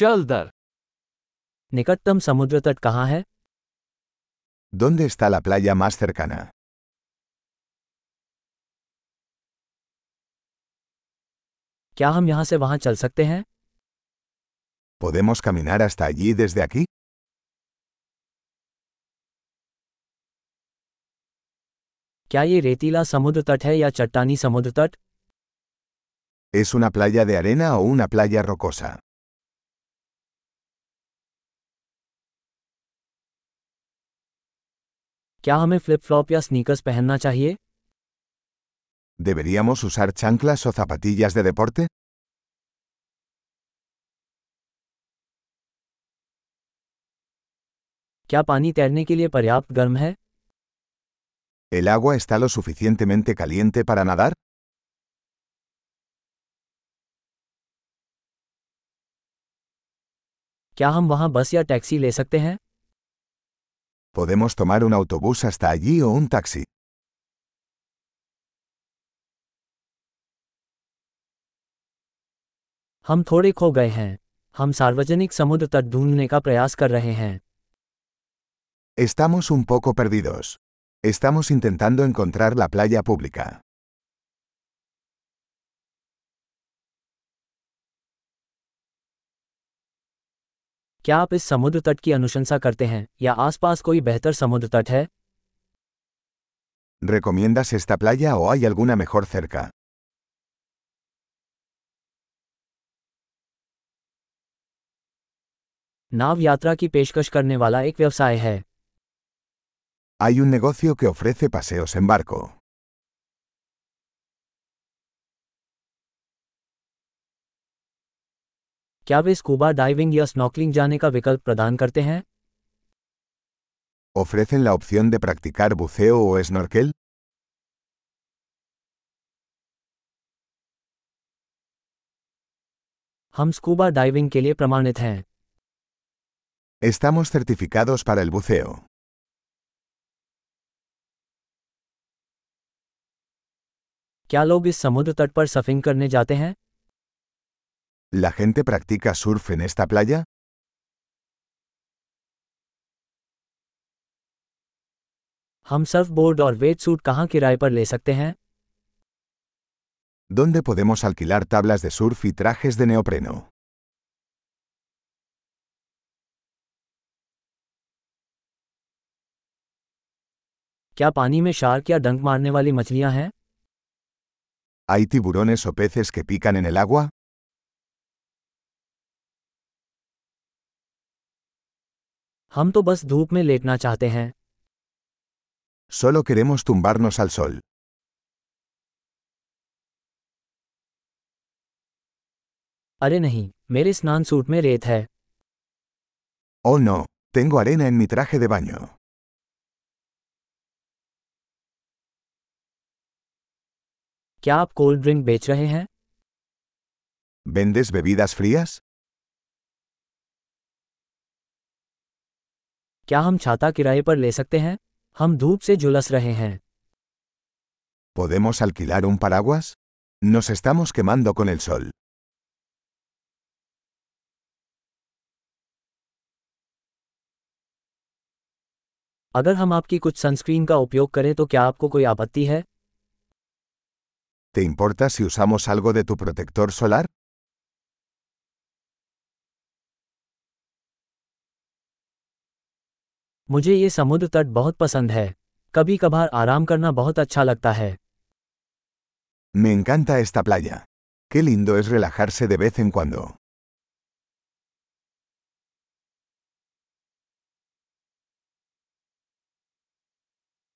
चल दर निकटतम समुद्र तट कहाँ है ¿Dónde está la playa más cercana? क्या हम यहाँ से वहाँ चल सकते हैं ¿Podemos caminar hasta allí desde aquí? क्या ये रेतीला समुद्र तट है या चट्टानी समुद्र तट ¿Es una playa de arena o una playa rocosa? क्या हमें फ्लिप फ्लॉप या स्नीकर्स पहनना चाहिए ¿Deberíamos usar chanclas o zapatillas de deporte? क्या पानी तैरने के लिए पर्याप्त गर्म है ¿El agua está lo suficientemente caliente para nadar? क्या हम वहाँ बस या टैक्सी ले सकते हैं ¿Podemos tomar un autobús hasta allí o un taxi? हम थोड़े खो गए हैं हम सार्वजनिक समुद्र तट ढूंढने का प्रयास कर रहे हैं Estamos un poco perdidos. Estamos intentando encontrar la playa pública. क्या आप इस समुद्र तट की अनुशंसा करते हैं या आसपास कोई बेहतर समुद्र तट है ¿Recomiendas esta playa o hay alguna mejor cerca? नाव यात्रा की पेशकश करने वाला एक व्यवसाय है Hay un negocio que ofrece paseos en barco. क्या वे स्कूबा डाइविंग या स्नॉकलिंग जाने का विकल्प प्रदान करते हैं ¿Ofrecen la opción de practicar buceo o snorkel? हम स्कूबा डाइविंग के लिए प्रमाणित हैं Estamos certificados para el buceo. क्या लोग इस समुद्र तट पर सफिंग करने जाते हैं ¿La gente practica surf en esta playa? हम सर्फ बोर्ड और वेट सूट कहाँ किराए पर ले सकते हैं ¿Dónde podemos alquilar tablas de surf y trajes de neopreno? क्या पानी में शार्क या डंक मारने वाली मछलियां हैं ¿Hay tiburones o peces que pican en el agua? हम तो बस धूप में लेटना चाहते हैं Solo queremos tumbarnos al sol. अरे नहीं मेरे स्नान सूट में रेत है Oh no, tengo arena en mi traje de baño. क्या आप कोल्ड ड्रिंक बेच रहे हैं ¿Vendes bebidas frías? क्या हम छाता किराए पर ले सकते हैं हम धूप से झुलस रहे हैं ¿Podemos alquilar un paraguas? Nos estamos quemando con el sol. अगर हम आपकी कुछ सनस्क्रीन का उपयोग करें तो क्या आपको कोई आपत्ति है ¿Te importa si usamos algo de tu protector solar? मुझे ये समुद्र तट बहुत पसंद है कभी कभार आराम करना बहुत अच्छा लगता है Me encanta esta playa. Qué lindo es relajarse de vez en cuando.